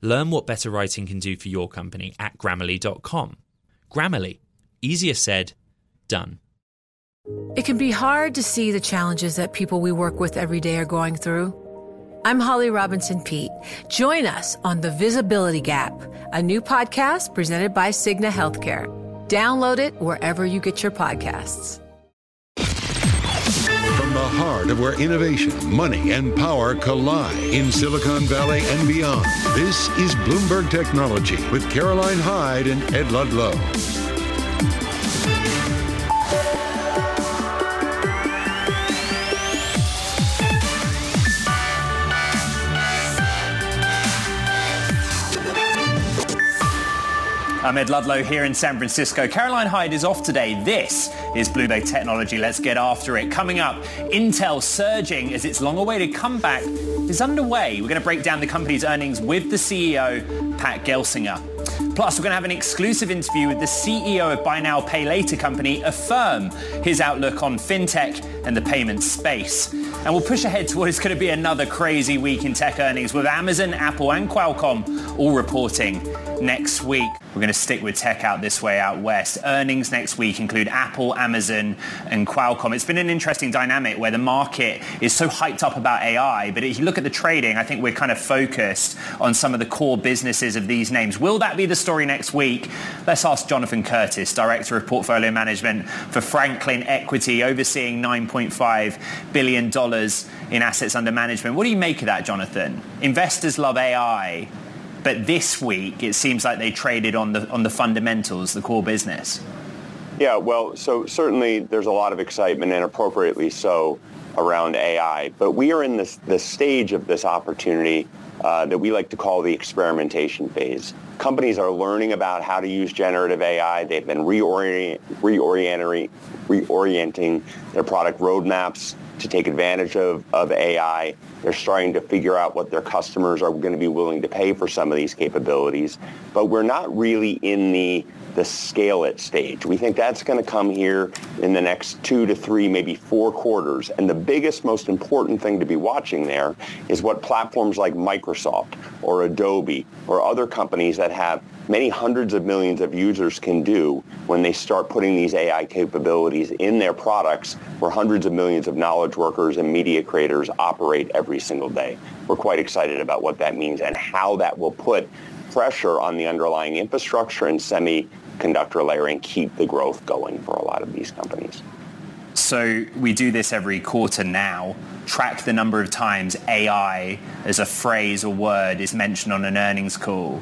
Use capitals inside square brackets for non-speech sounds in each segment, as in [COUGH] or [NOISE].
Learn what better writing can do for your company at grammarly.com. Grammarly, easier said, done. It can be hard to see the challenges that people we work with every day are going through. I'm Holly Robinson Peete. Join us on The Visibility Gap, a new podcast presented by Cigna Healthcare. Download it wherever you get your podcasts. The heart of where innovation, money, and power collide in Silicon Valley and beyond, this is Bloomberg Technology with Caroline Hyde and Ed Ludlow. I'm Ed Ludlow here in San Francisco. Caroline Hyde is off today. This is Bloomberg Technology. Let's get after it. Coming up, Intel surging as its long-awaited comeback is underway. We're going to break down the company's earnings with the CEO, Pat Gelsinger. Plus, we're going to have an exclusive interview with the CEO of buy now, pay later company Affirm, his outlook on fintech and the payment space. And we'll push ahead to what is going to be another crazy week in tech earnings with Amazon, Apple and Qualcomm all reporting next week. We're going to stick with tech out this way out west. Earnings next week include Apple, Amazon and Qualcomm. It's been an interesting dynamic where the market is so hyped up about AI, but if you look at the trading, I think we're kind of focused on some of the core businesses of these names. Will that be the story next week? Let's ask Jonathan Curtis, Director of Portfolio Management for Franklin Equity, overseeing $9.5 billion in assets under management. What do you make of that, Jonathan? Investors love AI but this week it seems like they traded on the on the fundamentals, the core business. Yeah, well, so certainly there's a lot of excitement and appropriately so around AI, but we are in this the stage of this opportunity uh, that we like to call the experimentation phase. Companies are learning about how to use generative AI. They've been reorient, reorienting, reorienting their product roadmaps to take advantage of, of AI. They're starting to figure out what their customers are going to be willing to pay for some of these capabilities. But we're not really in the the scale it stage. We think that's going to come here in the next two to three, maybe four quarters. And the biggest, most important thing to be watching there is what platforms like Microsoft or Adobe or other companies that have many hundreds of millions of users can do when they start putting these AI capabilities in their products where hundreds of millions of knowledge workers and media creators operate every single day. We're quite excited about what that means and how that will put pressure on the underlying infrastructure and semiconductor layer and keep the growth going for a lot of these companies. So we do this every quarter now, track the number of times AI as a phrase or word is mentioned on an earnings call.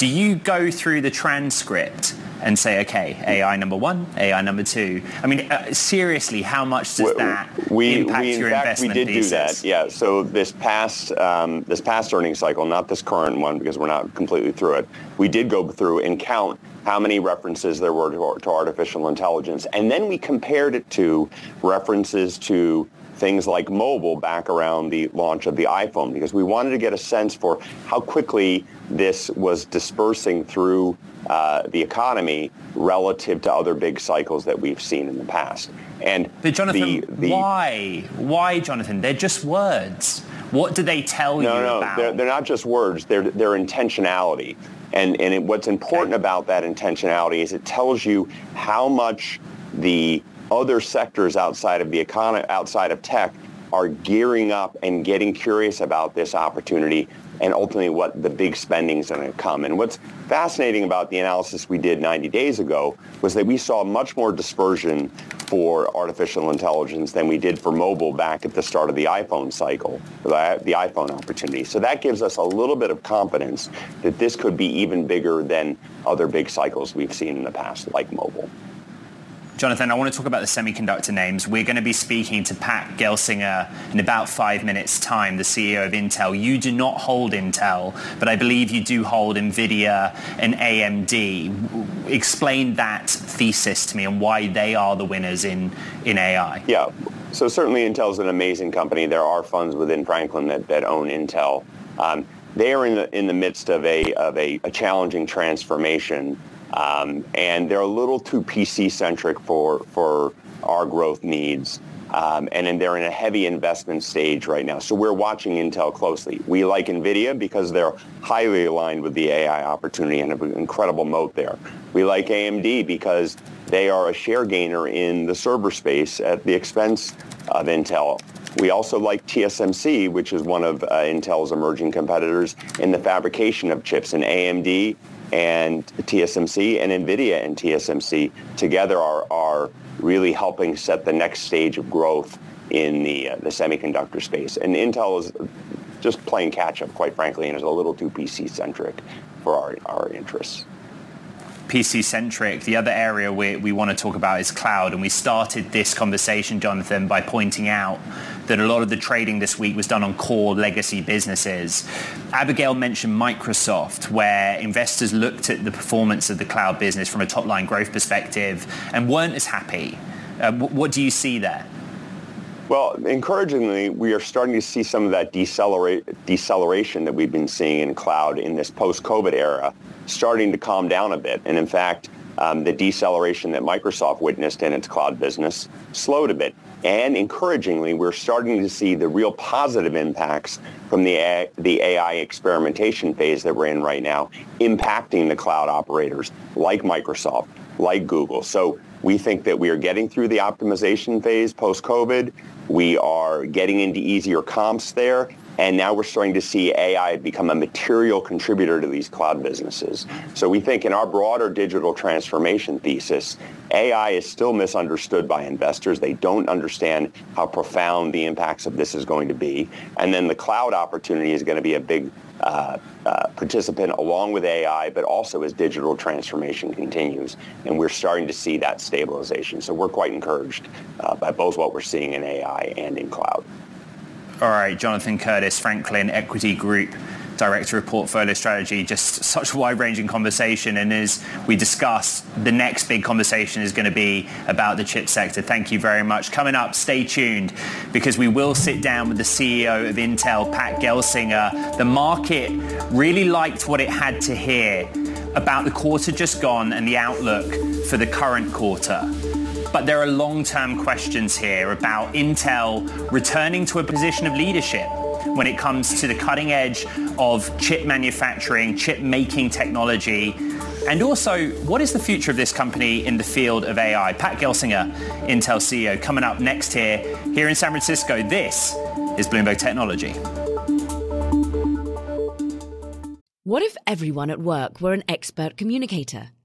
Do you go through the transcript and say, okay, AI number one, AI number two? I mean, uh, seriously, how much does that we, impact we, in your fact, investment we did thesis? do that. Yeah. So this past um, this past earnings cycle, not this current one because we're not completely through it. We did go through and count how many references there were to, to artificial intelligence, and then we compared it to references to things like mobile back around the launch of the iPhone because we wanted to get a sense for how quickly this was dispersing through uh, the economy relative to other big cycles that we've seen in the past. And but Jonathan, the, the, why? Why, Jonathan? They're just words. What do they tell no, you no, about? They're, they're not just words. They're, they're intentionality. And, and it, what's important okay. about that intentionality is it tells you how much the other sectors outside of the economy, outside of tech, are gearing up and getting curious about this opportunity and ultimately what the big spending is going to come. And what's fascinating about the analysis we did 90 days ago was that we saw much more dispersion for artificial intelligence than we did for mobile back at the start of the iPhone cycle, the, iPhone opportunity. So that gives us a little bit of confidence that this could be even bigger than other big cycles we've seen in the past, like mobile. Jonathan, I want to talk about the semiconductor names. We're going to be speaking to Pat Gelsinger in about five minutes' time, the CEO of Intel. You do not hold Intel, but I believe you do hold NVIDIA and AMD. Explain that thesis to me and why they are the winners in, in AI. Yeah, so certainly Intel is an amazing company. There are funds within Franklin that, that own Intel. Um, they are in the, in the midst of a, of a, a challenging transformation um, and they're a little too PC-centric for, for our growth needs. Um, and then they're in a heavy investment stage right now. So we're watching Intel closely. We like NVIDIA because they're highly aligned with the AI opportunity and have an incredible moat there. We like AMD because they are a share gainer in the server space at the expense of Intel. We also like TSMC, which is one of uh, Intel's emerging competitors in the fabrication of chips. And AMD and TSMC and NVIDIA and TSMC together are, are really helping set the next stage of growth in the, uh, the semiconductor space. And Intel is just playing catch up, quite frankly, and is a little too PC-centric for our, our interests. PC centric. The other area we, we want to talk about is cloud. And we started this conversation, Jonathan, by pointing out that a lot of the trading this week was done on core legacy businesses. Abigail mentioned Microsoft, where investors looked at the performance of the cloud business from a top line growth perspective and weren't as happy. Uh, what do you see there? Well, encouragingly, we are starting to see some of that deceleration that we've been seeing in cloud in this post-COVID era starting to calm down a bit. And in fact, um, the deceleration that Microsoft witnessed in its cloud business slowed a bit. And encouragingly, we're starting to see the real positive impacts from the, A- the AI experimentation phase that we're in right now impacting the cloud operators like Microsoft, like Google. So we think that we are getting through the optimization phase post-COVID. We are getting into easier comps there. And now we're starting to see AI become a material contributor to these cloud businesses. So we think in our broader digital transformation thesis, AI is still misunderstood by investors. They don't understand how profound the impacts of this is going to be. And then the cloud opportunity is going to be a big uh, uh, participant along with AI, but also as digital transformation continues. And we're starting to see that stabilization. So we're quite encouraged uh, by both what we're seeing in AI and in cloud. All right, Jonathan Curtis, Franklin Equity Group. Director of Portfolio Strategy, just such a wide-ranging conversation. And as we discussed, the next big conversation is going to be about the chip sector. Thank you very much. Coming up, stay tuned because we will sit down with the CEO of Intel, Pat Gelsinger. The market really liked what it had to hear about the quarter just gone and the outlook for the current quarter. But there are long-term questions here about Intel returning to a position of leadership when it comes to the cutting edge of chip manufacturing, chip making technology, and also, what is the future of this company in the field of AI? Pat Gelsinger, Intel CEO, coming up next here, here in San Francisco. This is Bloomberg Technology. What if everyone at work were an expert communicator?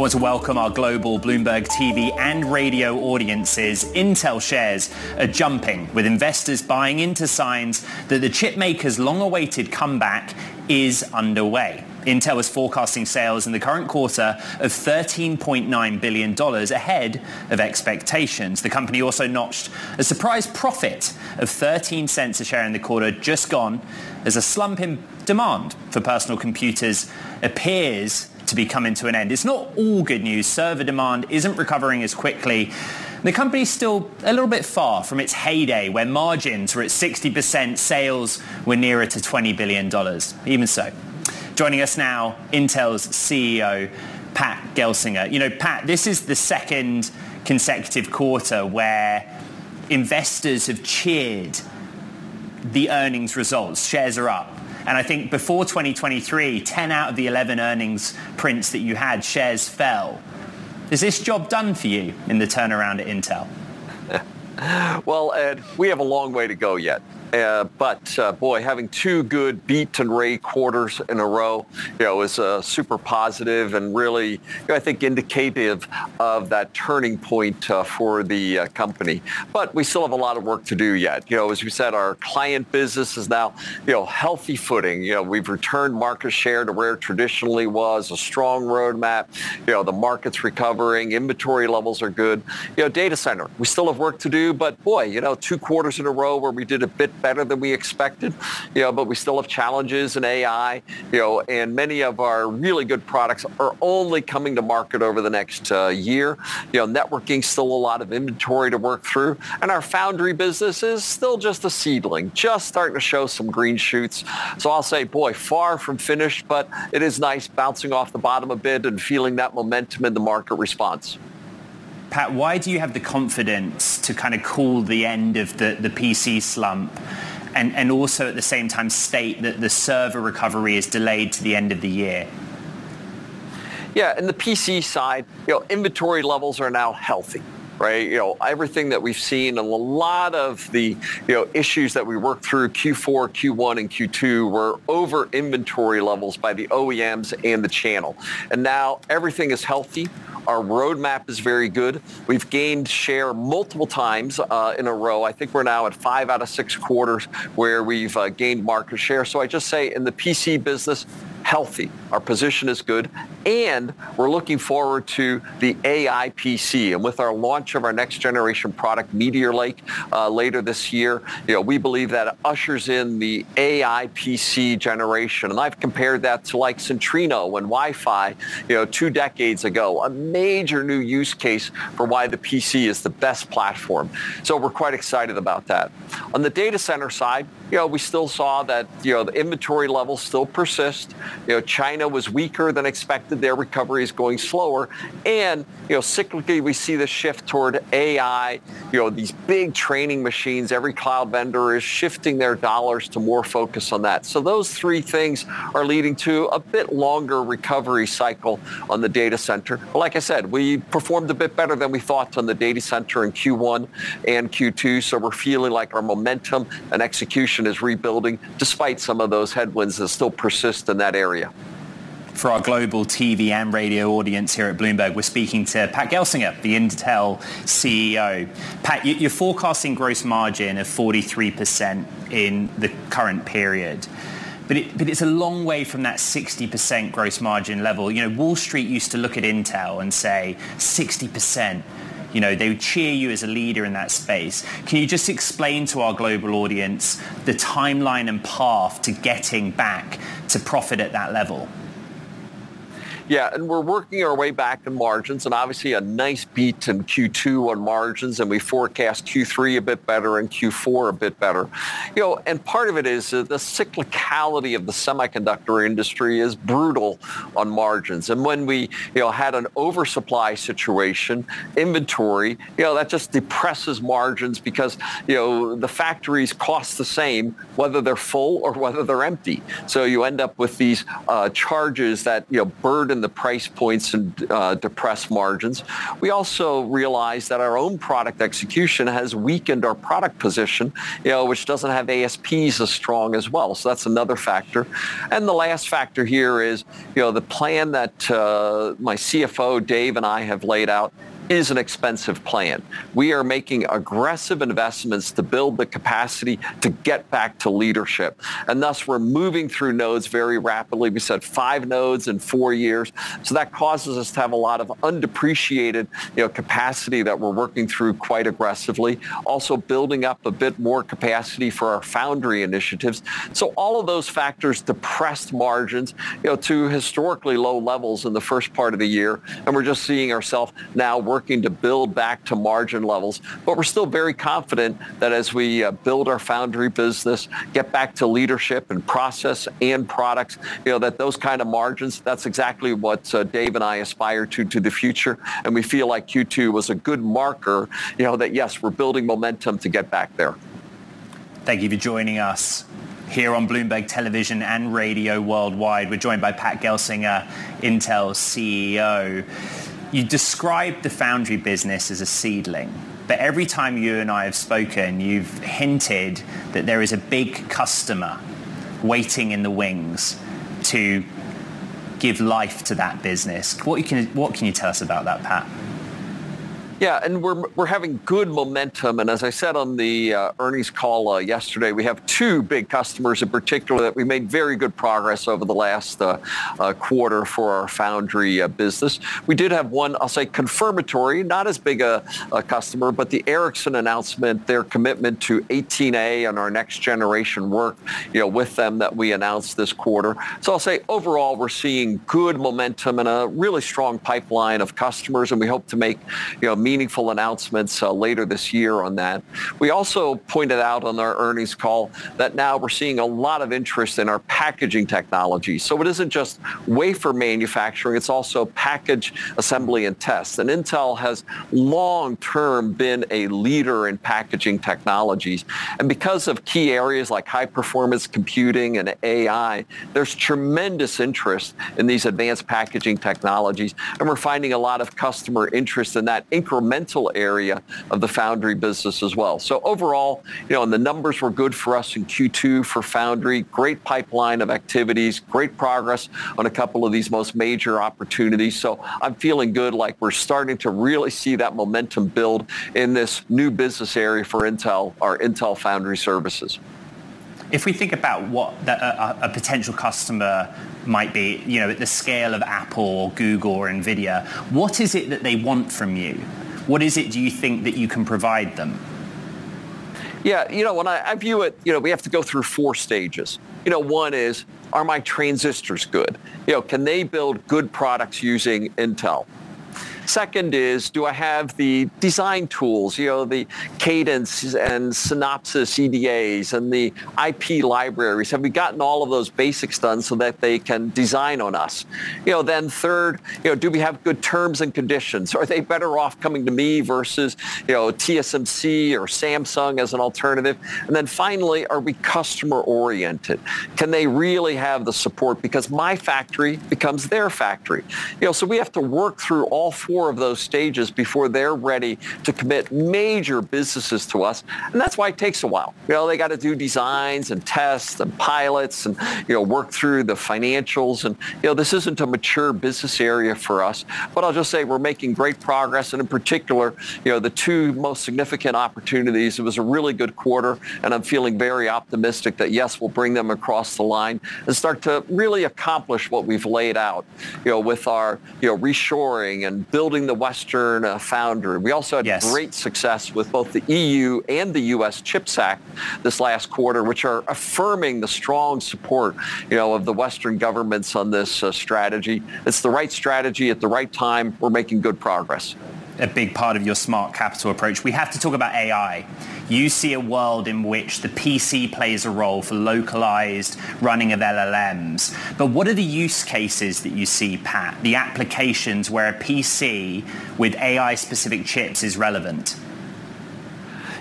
Want to welcome our global Bloomberg TV and radio audiences. Intel shares are jumping, with investors buying into signs that the chipmaker's long-awaited comeback is underway. Intel is forecasting sales in the current quarter of $13.9 billion ahead of expectations. The company also notched a surprise profit of 13 cents a share in the quarter just gone as a slump in demand for personal computers appears to be coming to an end. It's not all good news. Server demand isn't recovering as quickly. The company's still a little bit far from its heyday where margins were at 60%, sales were nearer to $20 billion. Even so. Joining us now, Intel's CEO, Pat Gelsinger. You know, Pat, this is the second consecutive quarter where investors have cheered the earnings results. Shares are up. And I think before 2023, 10 out of the 11 earnings prints that you had, shares fell. Is this job done for you in the turnaround at Intel? [LAUGHS] well, Ed, we have a long way to go yet. Uh, but uh, boy, having two good beat and rate quarters in a row, you know, is uh, super positive and really, you know, I think, indicative of that turning point uh, for the uh, company. But we still have a lot of work to do yet. You know, as we said, our client business is now, you know, healthy footing. You know, we've returned market share to where it traditionally was, a strong roadmap. You know, the market's recovering, inventory levels are good. You know, data center, we still have work to do, but boy, you know, two quarters in a row where we did a bit better than we expected, you know, but we still have challenges in AI, you know, and many of our really good products are only coming to market over the next uh, year. You know, networking still a lot of inventory to work through, and our foundry business is still just a seedling, just starting to show some green shoots. So I'll say, boy, far from finished, but it is nice bouncing off the bottom a bit and feeling that momentum in the market response. Pat, why do you have the confidence to kind of call the end of the, the PC slump and, and also at the same time state that the server recovery is delayed to the end of the year? Yeah, and the PC side, you know, inventory levels are now healthy right? You know, everything that we've seen and a lot of the, you know, issues that we worked through Q4, Q1, and Q2 were over inventory levels by the OEMs and the channel. And now everything is healthy. Our roadmap is very good. We've gained share multiple times uh, in a row. I think we're now at five out of six quarters where we've uh, gained market share. So I just say in the PC business, healthy. Our position is good. And we're looking forward to the AI PC. And with our launch of our next generation product, Meteor Lake, uh, later this year, you know, we believe that ushers in the AI PC generation. And I've compared that to like Centrino and Wi-Fi, you know, two decades ago. A major new use case for why the PC is the best platform. So we're quite excited about that. On the data center side, you know, we still saw that, you know, the inventory levels still persist. You know, China was weaker than expected. Their recovery is going slower. And, you know, cyclically, we see the shift toward AI, you know, these big training machines. Every cloud vendor is shifting their dollars to more focus on that. So those three things are leading to a bit longer recovery cycle on the data center. But like I said, we performed a bit better than we thought on the data center in Q1 and Q2. So we're feeling like our momentum and execution is rebuilding despite some of those headwinds that still persist in that area. For our global TV and radio audience here at Bloomberg, we're speaking to Pat Gelsinger, the Intel CEO. Pat, you're forecasting gross margin of 43% in the current period. But, it, but, it's a long way from that 60% gross margin level. You know, Wall Street used to look at Intel and say 60%. You know, they would cheer you as a leader in that space. Can you just explain to our global audience the timeline and path to getting back to profit at that level? Yeah, and we're working our way back in margins, and obviously a nice beat in Q2 on margins, and we forecast Q3 a bit better and Q4 a bit better. You know, and part of it is the cyclicality of the semiconductor industry is brutal on margins. And when we, you know, had an oversupply situation, inventory, you know, that just depresses margins because, you know, the factories cost the same whether they're full or whether they're empty. So you end up with these uh, charges that, you know, burden the price points and uh, depressed margins. We also realize that our own product execution has weakened our product position, you know, which doesn't have ASPs as strong as well. So that's another factor. And the last factor here is, you know, the plan that uh, my CFO Dave and I have laid out is an expensive plan. We are making aggressive investments to build the capacity to get back to leadership. And thus we're moving through nodes very rapidly. We said five nodes in four years. So that causes us to have a lot of undepreciated you know, capacity that we're working through quite aggressively. Also building up a bit more capacity for our foundry initiatives. So all of those factors depressed margins you know, to historically low levels in the first part of the year. And we're just seeing ourselves now working working to build back to margin levels. But we're still very confident that as we uh, build our foundry business, get back to leadership and process and products, you know, that those kind of margins, that's exactly what uh, Dave and I aspire to to the future. And we feel like Q2 was a good marker, you know, that yes, we're building momentum to get back there. Thank you for joining us here on Bloomberg Television and Radio Worldwide. We're joined by Pat Gelsinger, Intel CEO you described the foundry business as a seedling. But every time you and I have spoken, you've hinted that there is a big customer waiting in the wings to give life to that business. What can, what can you tell us about that, Pat? Yeah, and we're, we're having good momentum. And as I said on the uh, earnings call uh, yesterday, we have two big customers in particular that we made very good progress over the last uh, uh quarter for our foundry uh, business. We did have one, I'll say, confirmatory, not as big a, a, customer, but the Ericsson announcement, their commitment to 18A and our next generation work, you know, with them that we announced this quarter. So I'll say overall, we're seeing good momentum and a really strong pipeline of customers, and we hope to make, you know, meaningful announcements uh, later this year on that. We also pointed out on our earnings call that now we're seeing a lot of interest in our packaging technology. So it isn't just wafer manufacturing, it's also package assembly and test. And Intel has long-term been a leader in packaging technologies. And because of key areas like high performance computing and AI, there's tremendous interest in these advanced packaging technologies. And we're finding a lot of customer interest in that incremental incremental area of the foundry business as well. So overall, you know, and the numbers were good for us in Q2 for foundry. Great pipeline of activities, great progress on a couple of these most major opportunities. So I'm feeling good like we're starting to really see that momentum build in this new business area for Intel, our Intel Foundry Services. If we think about what the, a, a potential customer might be, you know, at the scale of Apple or Google or Nvidia, what is it that they want from you? What is it do you think that you can provide them? Yeah, you know, when I, I, view it, you know, we have to go through four stages. You know, one is, are my transistors good? You know, can they build good products using Intel? Second is, do I have the design tools, you know, the Cadence and Synopsys EDAs and the IP libraries? Have we gotten all of those basics done so that they can design on us? You know, then third, you know, do we have good terms and conditions? Are they better off coming to me versus, you know, TSMC or Samsung as an alternative? And then finally, are we customer oriented? Can they really have the support? Because my factory becomes their factory. You know, so we have to work through all four of those stages before they're ready to commit major businesses to us. And that's why it takes a while. You know, they got to do designs and tests and pilots and, you know, work through the financials. And, you know, this isn't a mature business area for us. But I'll just say we're making great progress. And in particular, you know, the two most significant opportunities, it was a really good quarter. And I'm feeling very optimistic that, yes, we'll bring them across the line and start to really accomplish what we've laid out, you know, with our, you know, reshoring and building building the Western uh, foundry. We also had yes. great success with both the EU and the U.S. CHIPS Act this last quarter, which are affirming the strong support, you know, of the Western governments on this uh, strategy. It's the right strategy at the right time. We're making good progress a big part of your smart capital approach. We have to talk about AI. You see a world in which the PC plays a role for localized running of LLMs. But what are the use cases that you see, Pat? The applications where a PC with AI-specific chips is relevant?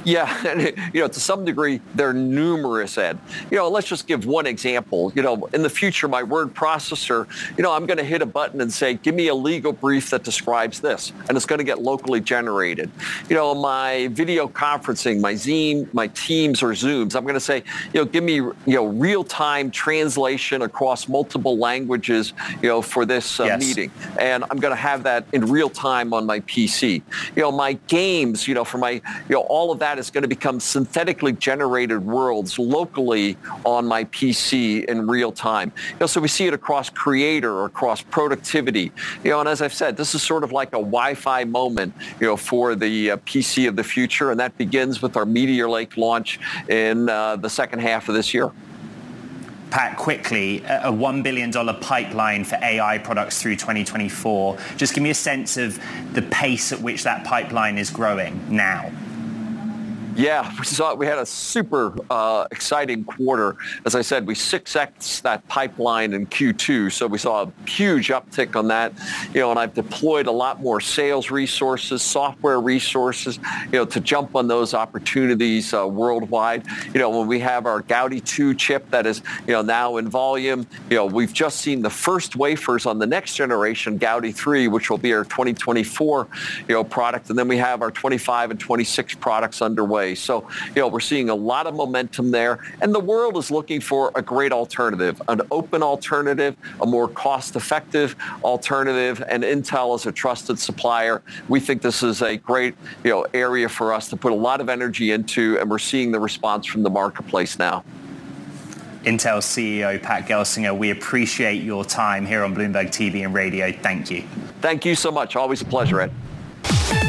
Yeah, [LAUGHS] and you know, to some degree, they're numerous, Ed. You know, let's just give one example. You know, in the future, my word processor, you know, I'm going to hit a button and say, give me a legal brief that describes this, and it's going to get locally generated. You know, my video conferencing, my Zoom, my Teams or Zooms, I'm going to say, you know, give me, you know, real-time translation across multiple languages, you know, for this uh, yes. meeting, and I'm going to have that in real time on my PC. You know, my games, you know, for my, you know, all of that that is going to become synthetically generated worlds locally on my PC in real time. You know, so we see it across creator, across productivity. You know, and as I've said, this is sort of like a Wi-Fi moment, you know, for the uh, PC of the future, and that begins with our Meteor Lake launch in uh, the second half of this year. Pat, quickly, a $1 billion pipeline for AI products through 2024. Just give me a sense of the pace at which that pipeline is growing now. Yeah, we saw we had a super uh, exciting quarter. As I said, we 6x that pipeline in Q2, so we saw a huge uptick on that. You know, and I've deployed a lot more sales resources, software resources, you know, to jump on those opportunities uh, worldwide. You know, when we have our Gaudi 2 chip that is, you know, now in volume, you know, we've just seen the first wafers on the next generation Gaudi 3, which will be our 2024, you know, product, and then we have our 25 and 26 products underway. So, you know, we're seeing a lot of momentum there. And the world is looking for a great alternative, an open alternative, a more cost-effective alternative. And Intel is a trusted supplier. We think this is a great, you know, area for us to put a lot of energy into. And we're seeing the response from the marketplace now. Intel CEO Pat Gelsinger, we appreciate your time here on Bloomberg TV and radio. Thank you. Thank you so much. Always a pleasure, Ed.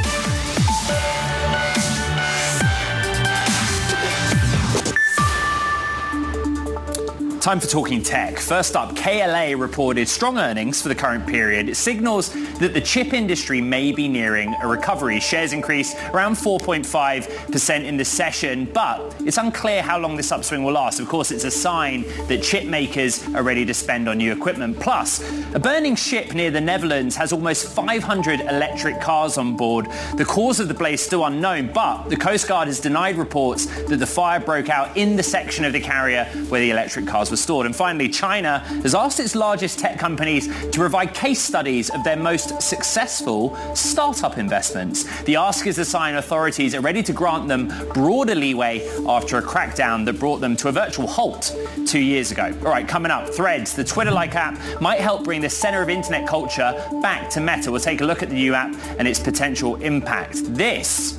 Time for talking tech. First up, KLA reported strong earnings for the current period. It signals that the chip industry may be nearing a recovery. Shares increased around 4.5% in the session, but it's unclear how long this upswing will last. Of course, it's a sign that chip makers are ready to spend on new equipment. Plus, a burning ship near the Netherlands has almost 500 electric cars on board. The cause of the blaze still unknown, but the Coast Guard has denied reports that the fire broke out in the section of the carrier where the electric cars were stored. And finally, China has asked its largest tech companies to provide case studies of their most successful startup investments. The ask is a sign authorities are ready to grant them broader leeway after a crackdown that brought them to a virtual halt two years ago. All right, coming up, Threads, the Twitter-like app, might help bring the center of internet culture back to Meta. We'll take a look at the new app and its potential impact. This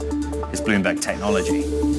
is Bloomberg Technology.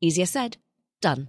Easier said, done.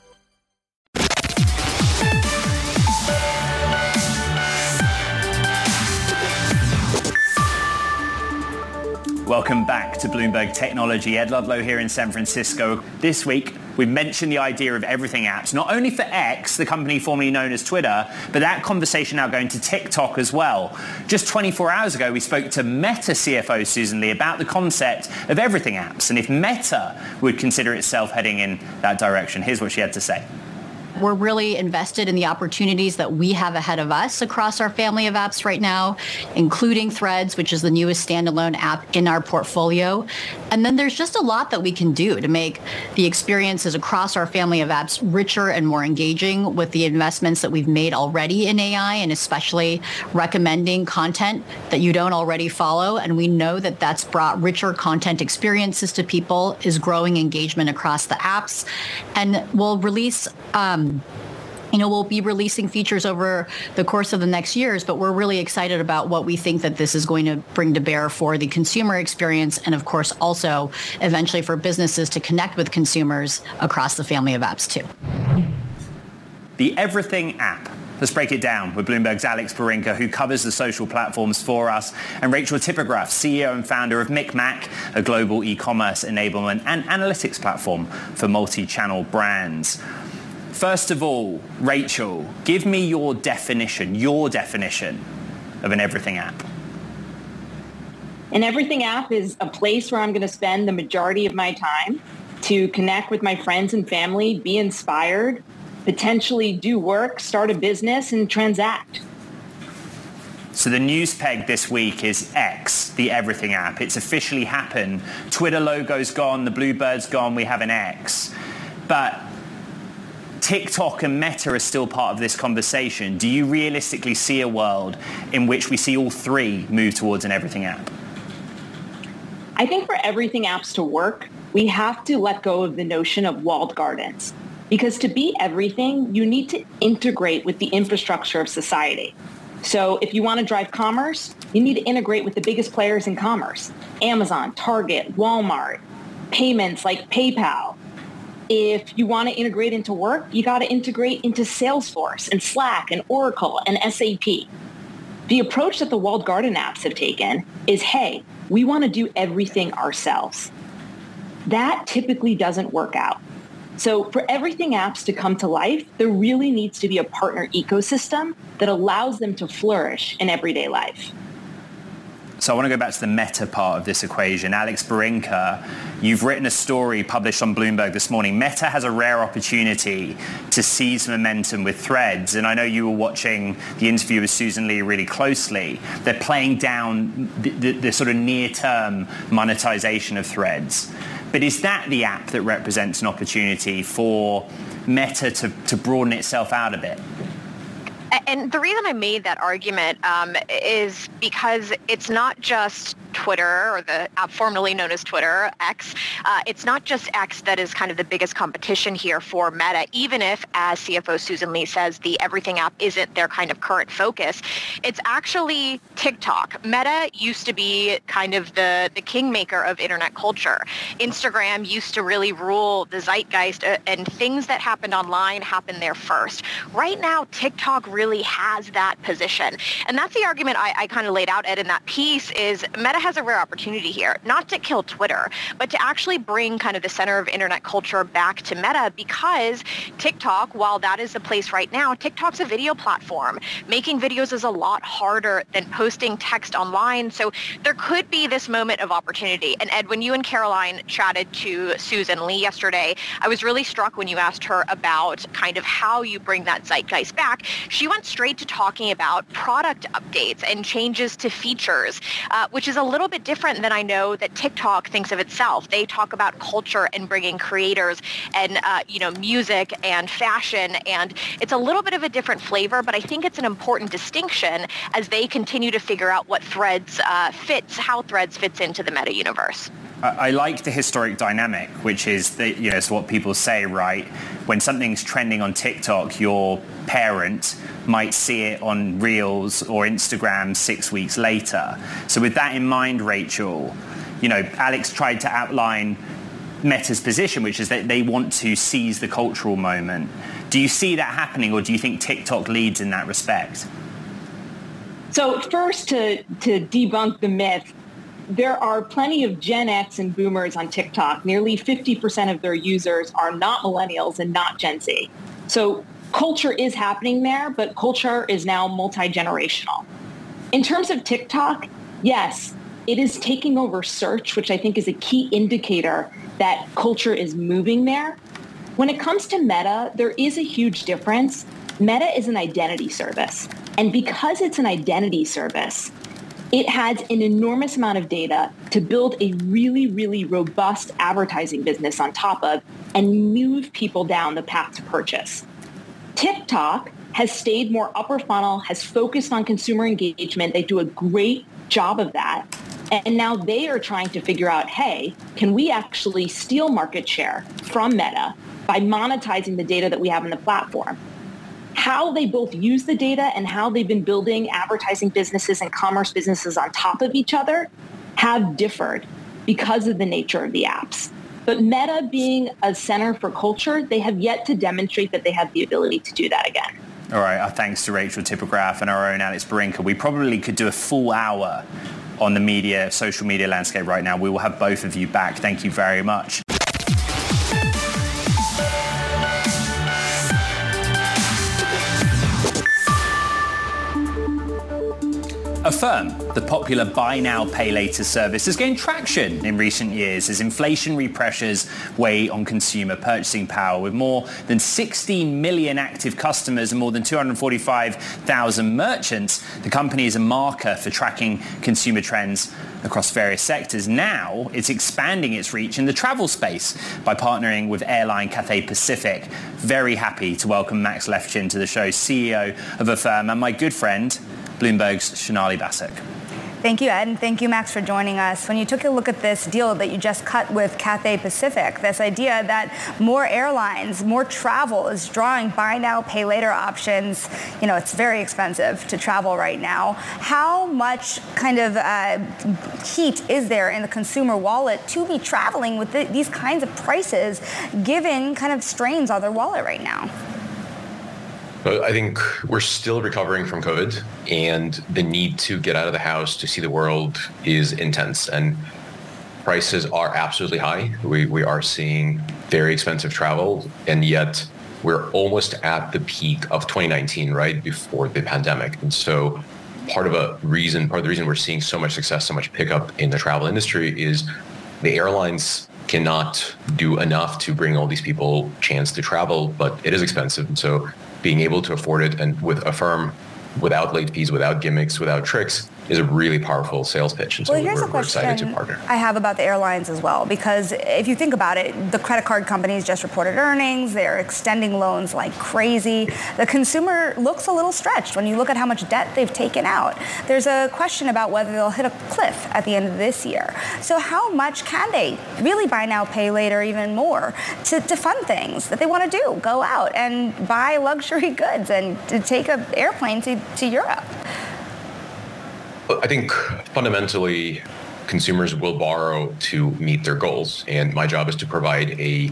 Welcome back to Bloomberg Technology. Ed Ludlow here in San Francisco. This week, We've mentioned the idea of everything apps, not only for X, the company formerly known as Twitter, but that conversation now going to TikTok as well. Just 24 hours ago, we spoke to Meta CFO Susan Li about the concept of everything apps and if Meta would consider itself heading in that direction. Here's what she had to say. We're really invested in the opportunities that we have ahead of us across our family of apps right now, including Threads, which is the newest standalone app in our portfolio. And then there's just a lot that we can do to make the experiences across our family of apps richer and more engaging with the investments that we've made already in AI and especially recommending content that you don't already follow. And we know that that's brought richer content experiences to people, is growing engagement across the apps. And we'll release um, you know, we'll be releasing features over the course of the next years, but we're really excited about what we think that this is going to bring to bear for the consumer experience and of course also eventually for businesses to connect with consumers across the family of apps too. The Everything app. Let's break it down with Bloomberg's Alex Barinka, who covers the social platforms for us, and Rachel Tipograph, CEO and founder of MikMak, a global e-commerce enablement and analytics platform for multi-channel brands. First of all, Rachel, give me your definition, your definition of an everything app. An everything app is a place where I'm going to spend the majority of my time to connect with my friends and family, be inspired, potentially do work, start a business, and transact. So the news peg this week is X, the everything app. It's officially happened. Twitter logo's gone, the Bluebird's gone, we have an X. But TikTok and Meta are still part of this conversation. Do you realistically see a world in which we see all three move towards an everything app? I think for everything apps to work, we have to let go of the notion of walled gardens. Because to be everything, you need to integrate with the infrastructure of society. So if you want to drive commerce, you need to integrate with the biggest players in commerce. Amazon, Target, Walmart, payments like PayPal, if you want to integrate into work, you got to integrate into Salesforce and Slack and Oracle and SAP. The approach that the walled garden apps have taken is, hey, we want to do everything ourselves. That typically doesn't work out. So for everything apps to come to life, there really needs to be a partner ecosystem that allows them to flourish in everyday life. So I want to go back to the meta part of this equation. Alex Barinka, you've written a story published on Bloomberg this morning. Meta has a rare opportunity to seize momentum with threads. And I know you were watching the interview with Susan Li really closely. They're playing down the, the, the sort of near-term monetization of threads. But is that the app that represents an opportunity for Meta to, to broaden itself out a bit? And the reason I made that argument um, is because it's not just Twitter or the app formerly known as Twitter, X. Uh, it's not just X that is kind of the biggest competition here for Meta, even if, as CFO Susan Li says, the everything app isn't their kind of current focus. It's actually TikTok. Meta used to be kind of the, the kingmaker of internet culture. Instagram used to really rule the zeitgeist uh, and things that happened online happened there first. Right now, TikTok really has that position. And that's the argument I, I kind of laid out, Ed, in that piece is Meta has a rare opportunity here, not to kill Twitter, but to actually bring kind of the center of internet culture back to Meta because TikTok, while that is the place right now, TikTok's a video platform. Making videos is a lot harder than posting text online. So there could be this moment of opportunity. And Ed, when you and Caroline chatted to Susan Li yesterday, I was really struck when you asked her about kind of how you bring that zeitgeist back. She went straight to talking about product updates and changes to features, uh, which is a little bit different than I know that TikTok thinks of itself. They talk about culture and bringing creators and, uh, you know, music and fashion. And it's a little bit of a different flavor, but I think it's an important distinction as they continue to figure out what Threads uh, fits, how Threads fits into the meta universe. I like the historic dynamic, which is that, you know, it's what people say, right? When something's trending on TikTok, your parent might see it on Reels or Instagram six weeks later. So with that in mind, Rachel, you know, Alex tried to outline Meta's position, which is that they want to seize the cultural moment. Do you see that happening or do you think TikTok leads in that respect? So first to, to debunk the myth there are plenty of Gen X and boomers on TikTok. Nearly 50% of their users are not millennials and not Gen Z. So culture is happening there, but culture is now multi-generational. In terms of TikTok, yes, it is taking over search, which I think is a key indicator that culture is moving there. When it comes to Meta, there is a huge difference. Meta is an identity service. And because it's an identity service, it has an enormous amount of data to build a really, really robust advertising business on top of and move people down the path to purchase. TikTok has stayed more upper funnel, has focused on consumer engagement. They do a great job of that. And now they are trying to figure out, hey, can we actually steal market share from Meta by monetizing the data that we have in the platform? How they both use the data and how they've been building advertising businesses and commerce businesses on top of each other have differed because of the nature of the apps. But Meta being a center for culture, they have yet to demonstrate that they have the ability to do that again. All right, our thanks to Rachel Tipograph and our own Alex Barinka. We probably could do a full hour on the media, social media landscape right now. We will have both of you back. Thank you very much. Affirm, the popular buy now, pay later service, has gained traction in recent years as inflationary pressures weigh on consumer purchasing power. With more than 16 million active customers and more than 245,000 merchants, the company is a marker for tracking consumer trends across various sectors. Now it's expanding its reach in the travel space by partnering with airline Cathay Pacific. Very happy to welcome Max Levchin to the show, CEO of Affirm, and my good friend, Bloomberg's Sonali Basak. Thank you, Ed, and thank you, Max, for joining us. When you took a look at this deal that you just cut with Cathay Pacific, this idea that more airlines, more travel is drawing buy now, pay later options, you know, it's very expensive to travel right now. How much kind of uh, heat is there in the consumer wallet to be traveling with the, these kinds of prices, given kind of strains on their wallet right now? I think we're still recovering from COVID, and the need to get out of the house to see the world is intense. And prices are absolutely high. We, we are seeing very expensive travel, and yet we're almost at the peak of 2019, right before the pandemic. And so, part of a reason, part of the reason we're seeing so much success, so much pickup in the travel industry is the airlines cannot do enough to bring all these people chance to travel, but it is expensive. And so being able to afford it and with Affirm without late fees, without gimmicks, without tricks, is a really powerful sales pitch. And so well, here's we're, a question we're excited to partner. I have about the airlines as well, because if you think about it, the credit card companies just reported earnings. They're extending loans like crazy. The consumer looks a little stretched when you look at how much debt they've taken out. There's a question about whether they'll hit a cliff at the end of this year. So how much can they really buy now, pay later, even more to, to fund things that they want to do? Go out and buy luxury [LAUGHS] goods and to take an airplane to, to Europe. I think fundamentally, consumers will borrow to meet their goals. And my job is to provide a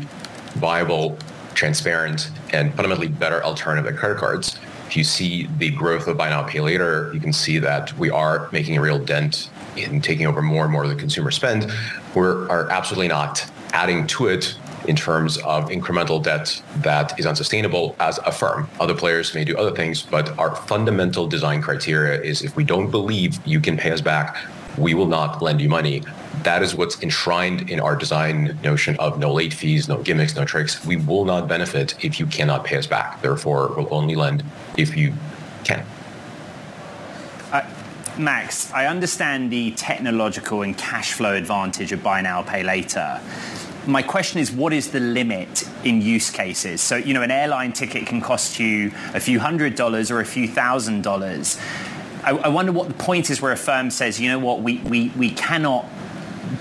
viable, transparent, and fundamentally better alternative to credit cards. If you see the growth of buy now, pay later, you can see that we are making a real dent in taking over more and more of the consumer spend. We are absolutely not adding to it in terms of incremental debt that is unsustainable as Affirm. Other players may do other things, but our fundamental design criteria is if we don't believe you can pay us back, we will not lend you money. That is what's enshrined in our design notion of no late fees, no gimmicks, no tricks. We will not benefit if you cannot pay us back. Therefore, we'll only lend if you can. Uh, Max, I understand the technological and cash flow advantage of buy now, pay later my question is, what is the limit in use cases? So, you know, an airline ticket can cost you a few hundred dollars or a few thousand dollars. I, I wonder what the point is where Affirm says, you know what, we, we, we cannot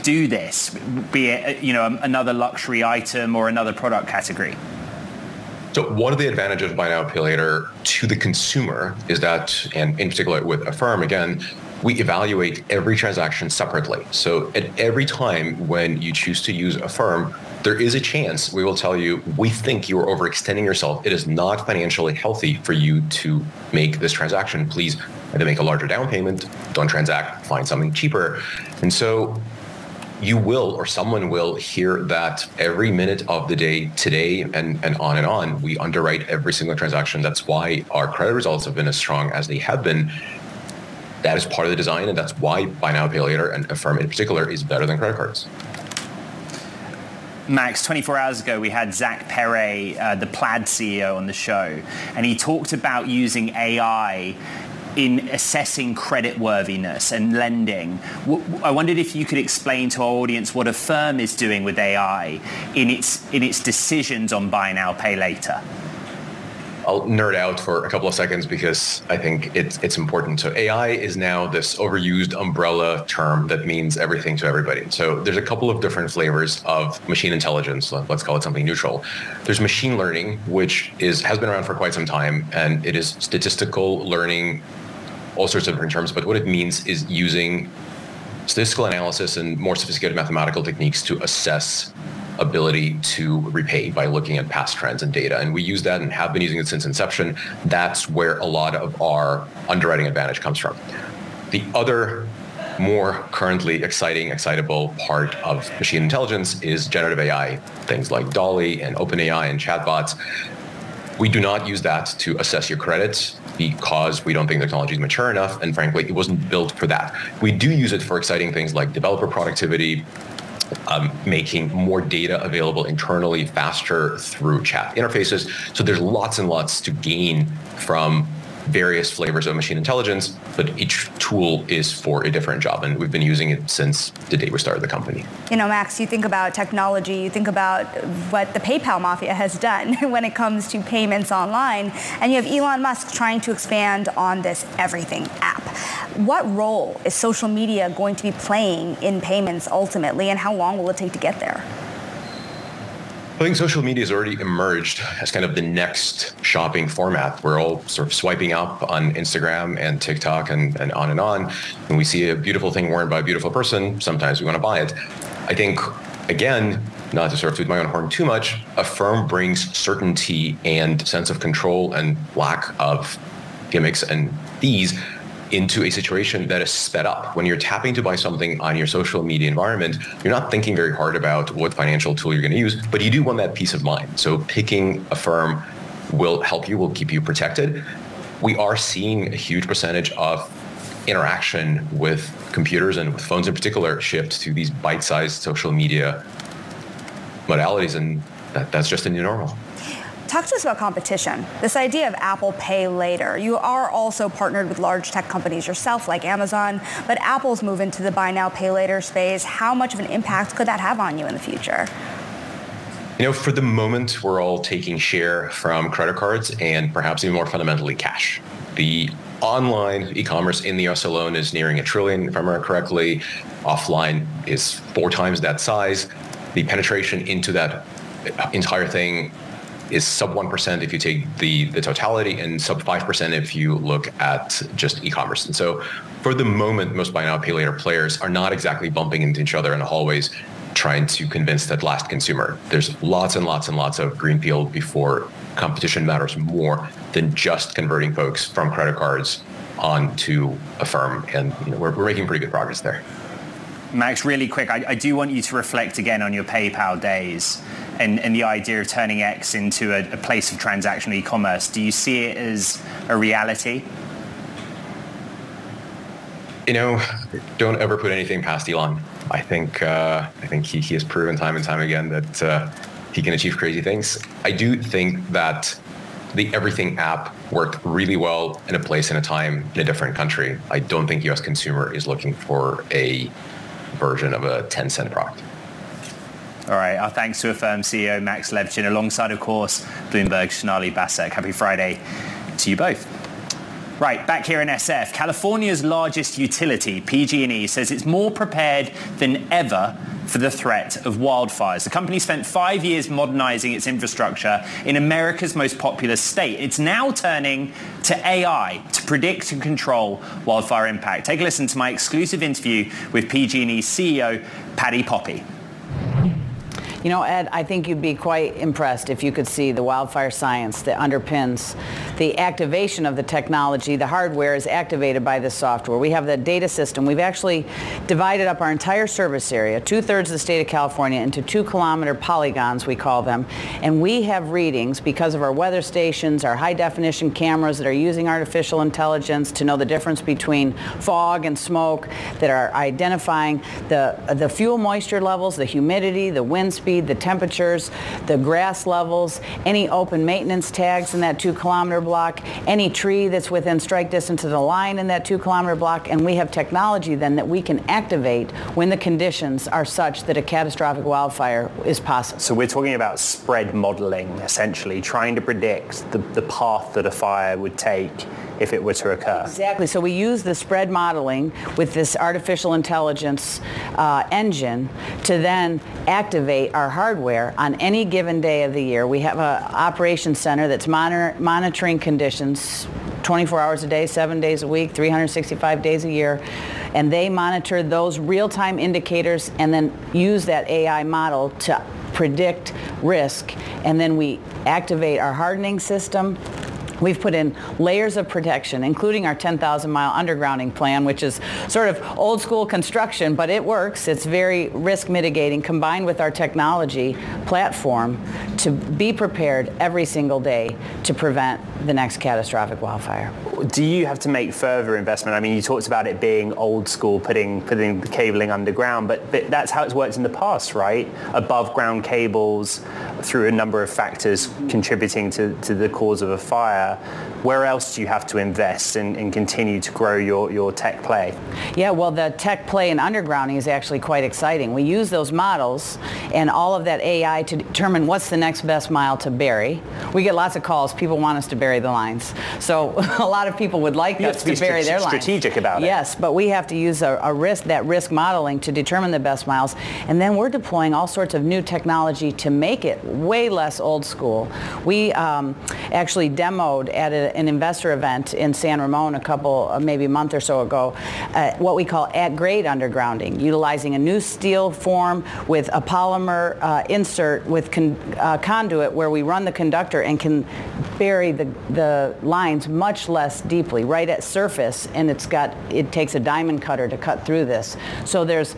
do this, be it, uh, you know, um, another luxury item or another product category. So one of the advantages of buy now pay later to the consumer is that, and in particular with Affirm, again, we evaluate every transaction separately. So at every time when you choose to use Affirm, there is a chance we will tell you, we think you are overextending yourself. It is not financially healthy for you to make this transaction. Please either make a larger down payment, don't transact, find something cheaper. And so you will or someone will hear that every minute of the day today and, and on and on. We underwrite every single transaction. That's why our credit results have been as strong as they have been. That is part of the design, and that's why buy now, pay later, and Affirm in particular, is better than credit cards. Max, 24 hours ago, we had Zach Perret, uh, the Plaid CEO, on the show, and he talked about using AI in assessing creditworthiness and lending. I wondered if you could explain to our audience what Affirm is doing with AI in its in its decisions on buy now, pay later. I'll nerd out for a couple of seconds because I think it's it's important. So AI is now this overused umbrella term that means everything to everybody. So there's a couple of different flavors of machine intelligence. Let's call it something neutral. There's machine learning, which is has been around for quite some time, and it is statistical learning, all sorts of different terms. But what it means is using statistical analysis and more sophisticated mathematical techniques to assess ability to repay by looking at past trends and data. And we use that and have been using it since inception. That's where a lot of our underwriting advantage comes from. The other more currently exciting, excitable part of machine intelligence is generative AI, things like DALL-E and OpenAI and chatbots. We do not use that to assess your credits because we don't think the technology is mature enough. And frankly, it wasn't built for that. We do use it for exciting things like developer productivity, um, making more data available internally faster through chat interfaces. So there's lots and lots to gain from various flavors of machine intelligence, but each tool is for a different job. And we've been using it since the day we started the company. You know, Max, you think about technology, you think about what the PayPal mafia has done [LAUGHS] when it comes to payments online, and you have Elon Musk trying to expand on this everything app. What role is social media going to be playing in payments ultimately, and how long will it take to get there? I think social media has already emerged as kind of the next shopping format. We're all sort of swiping up on Instagram and TikTok and, and on and on. And we see a beautiful thing worn by a beautiful person. Sometimes we want to buy it. I think, again, not to sort of toot my own horn too much, Affirm brings certainty and sense of control and lack of gimmicks and fees into a situation that is sped up. When you're tapping to buy something on your social media environment, you're not thinking very hard about what financial tool you're going to use, but you do want that peace of mind. So picking Affirm will help you, will keep you protected. We are seeing a huge percentage of interaction with computers and with phones in particular shift to these bite-sized social media modalities, and that, that's just a new normal. Talk to us about competition. This idea of Apple Pay Later. You are also partnered with large tech companies yourself, like Amazon, but Apple's move into the buy now, pay later space. How much of an impact could that have on you in the future? You know, for the moment, we're all taking share from credit cards and perhaps even more fundamentally cash. The online e-commerce in the US alone is nearing a trillion, if I remember correctly. Offline is four times that size. The penetration into that entire thing is sub 1% if you take the, the totality and sub 5% if you look at just e-commerce. And so for the moment, most buy now, pay later players are not exactly bumping into each other in the hallways trying to convince that last consumer. There's lots and lots and lots of greenfield before competition matters more than just converting folks from credit cards onto Affirm. And you know, we're, we're making pretty good progress there. Max, really quick, I, I, do want you to reflect again on your PayPal days and, and the idea of turning X into a, a place of transactional e-commerce. Do you see it as a reality? You know, don't ever put anything past Elon. I think uh, I think he, he has proven time and time again that uh, he can achieve crazy things. I do think that the Everything app worked really well in a place and a time in a different country. I don't think US consumer is looking for a version of a Tencent product. All right. Our thanks to Affirm CEO Max Levchin, alongside, of course, Bloomberg Sonali Basak. Happy Friday to you both. Right, back here in SF, California's largest utility, PG&E, says it's more prepared than ever for the threat of wildfires. The company spent five years modernizing its infrastructure in America's most populous state. It's now turning to AI to predict and control wildfire impact. Take a listen to my exclusive interview with PG&E CEO Patti Poppe. You know, Ed, I think you'd be quite impressed if you could see the wildfire science that underpins the activation of the technology. The hardware is activated by the software. We have the data system. We've actually divided up our entire service area, two-thirds of the state of California, into two kilometer polygons, we call them. And we have readings because of our weather stations, our high definition cameras that are using artificial intelligence to know the difference between fog and smoke, that are identifying the, the fuel moisture levels, the humidity, the wind speed, the temperatures, the grass levels, any open maintenance tags in that two kilometer block, any tree that's within strike distance of the line in that two kilometer block, and we have technology then that we can activate when the conditions are such that a catastrophic wildfire is possible. So we're talking about spread modeling, essentially, trying to predict the, the path that a fire would take if it were to occur. Exactly. So we use the spread modeling with this artificial intelligence uh, engine to then activate our hardware on any given day of the year. We have an operations center that's monitor, monitoring conditions 24 hours a day, seven days a week, 365 days a year. And they monitor those real-time indicators and then use that AI model to predict risk. And then we activate our hardening system We've put in layers of protection, including our 10,000 mile undergrounding plan, which is sort of old school construction, but it works. It's very risk mitigating combined with our technology platform to be prepared every single day to prevent the next catastrophic wildfire. Do you have to make further investment? I mean, you talked about it being old school, putting, putting the cabling underground, but, but that's how it's worked in the past, right? Above ground cables through a number of factors contributing to, to the cause of a fire where else do you have to invest and, and, continue to grow your, your tech play? Yeah, well, the tech play in undergrounding is actually quite exciting. We use those models and all of that AI to determine what's the next best mile to bury. We get lots of calls. People want us to bury the lines. So [LAUGHS] a lot of people would like us to, to bury their lines. Strategic about it. Yes, but we have to use a, a risk, that risk modeling to determine the best miles. And then we're deploying all sorts of new technology to make it way less old school. We um, actually demoed at a, an investor event in San Ramon a couple, uh, maybe a month or so ago, uh, what we call at-grade undergrounding, utilizing a new steel form with a polymer uh, insert with con- uh, conduit where we run the conductor and can bury the, the lines much less deeply, right at surface, and it's got, it takes a diamond cutter to cut through this. So there's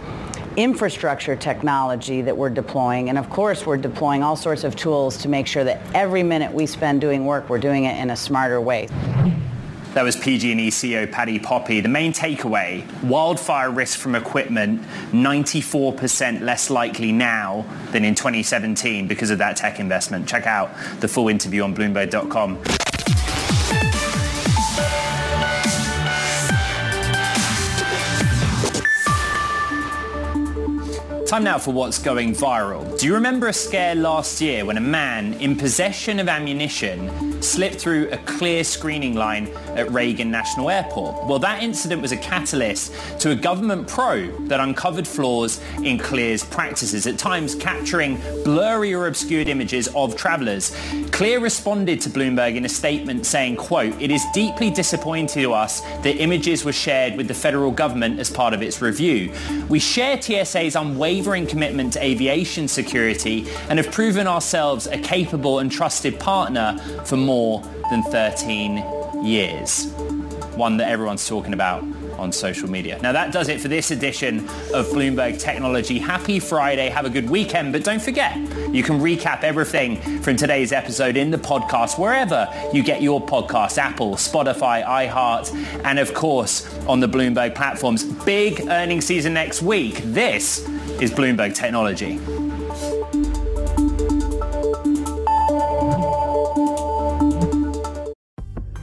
infrastructure technology that we're deploying. And of course, we're deploying all sorts of tools to make sure that every minute we spend doing work, we're doing it in a smarter way. That was PG&E CEO Patti Poppe. The main takeaway, wildfire risk from equipment 94% less likely now than in 2017 because of that tech investment. Check out the full interview on Bloomberg.com. Time now for what's going viral. Do you remember a scare last year when a man in possession of ammunition slipped through a clear screening line at Reagan National Airport? Well, that incident was a catalyst to a government probe that uncovered flaws in Clear's practices, at times capturing blurry or obscured images of travelers. Clear responded to Bloomberg in a statement saying, quote, it is deeply disappointing to us that images were shared with the federal government as part of its review. We share TSA's unwavering unwavering commitment to aviation security and have proven ourselves a capable and trusted partner for more than 13 years. One that everyone's talking about on social media. Now that does it for this edition of Bloomberg Technology. Happy Friday, have a good weekend, but don't forget, you can recap everything from today's episode in the podcast wherever you get your podcast, Apple, Spotify, iHeart, and of course on the Bloomberg platforms. Big earning season next week. This is Bloomberg Technology.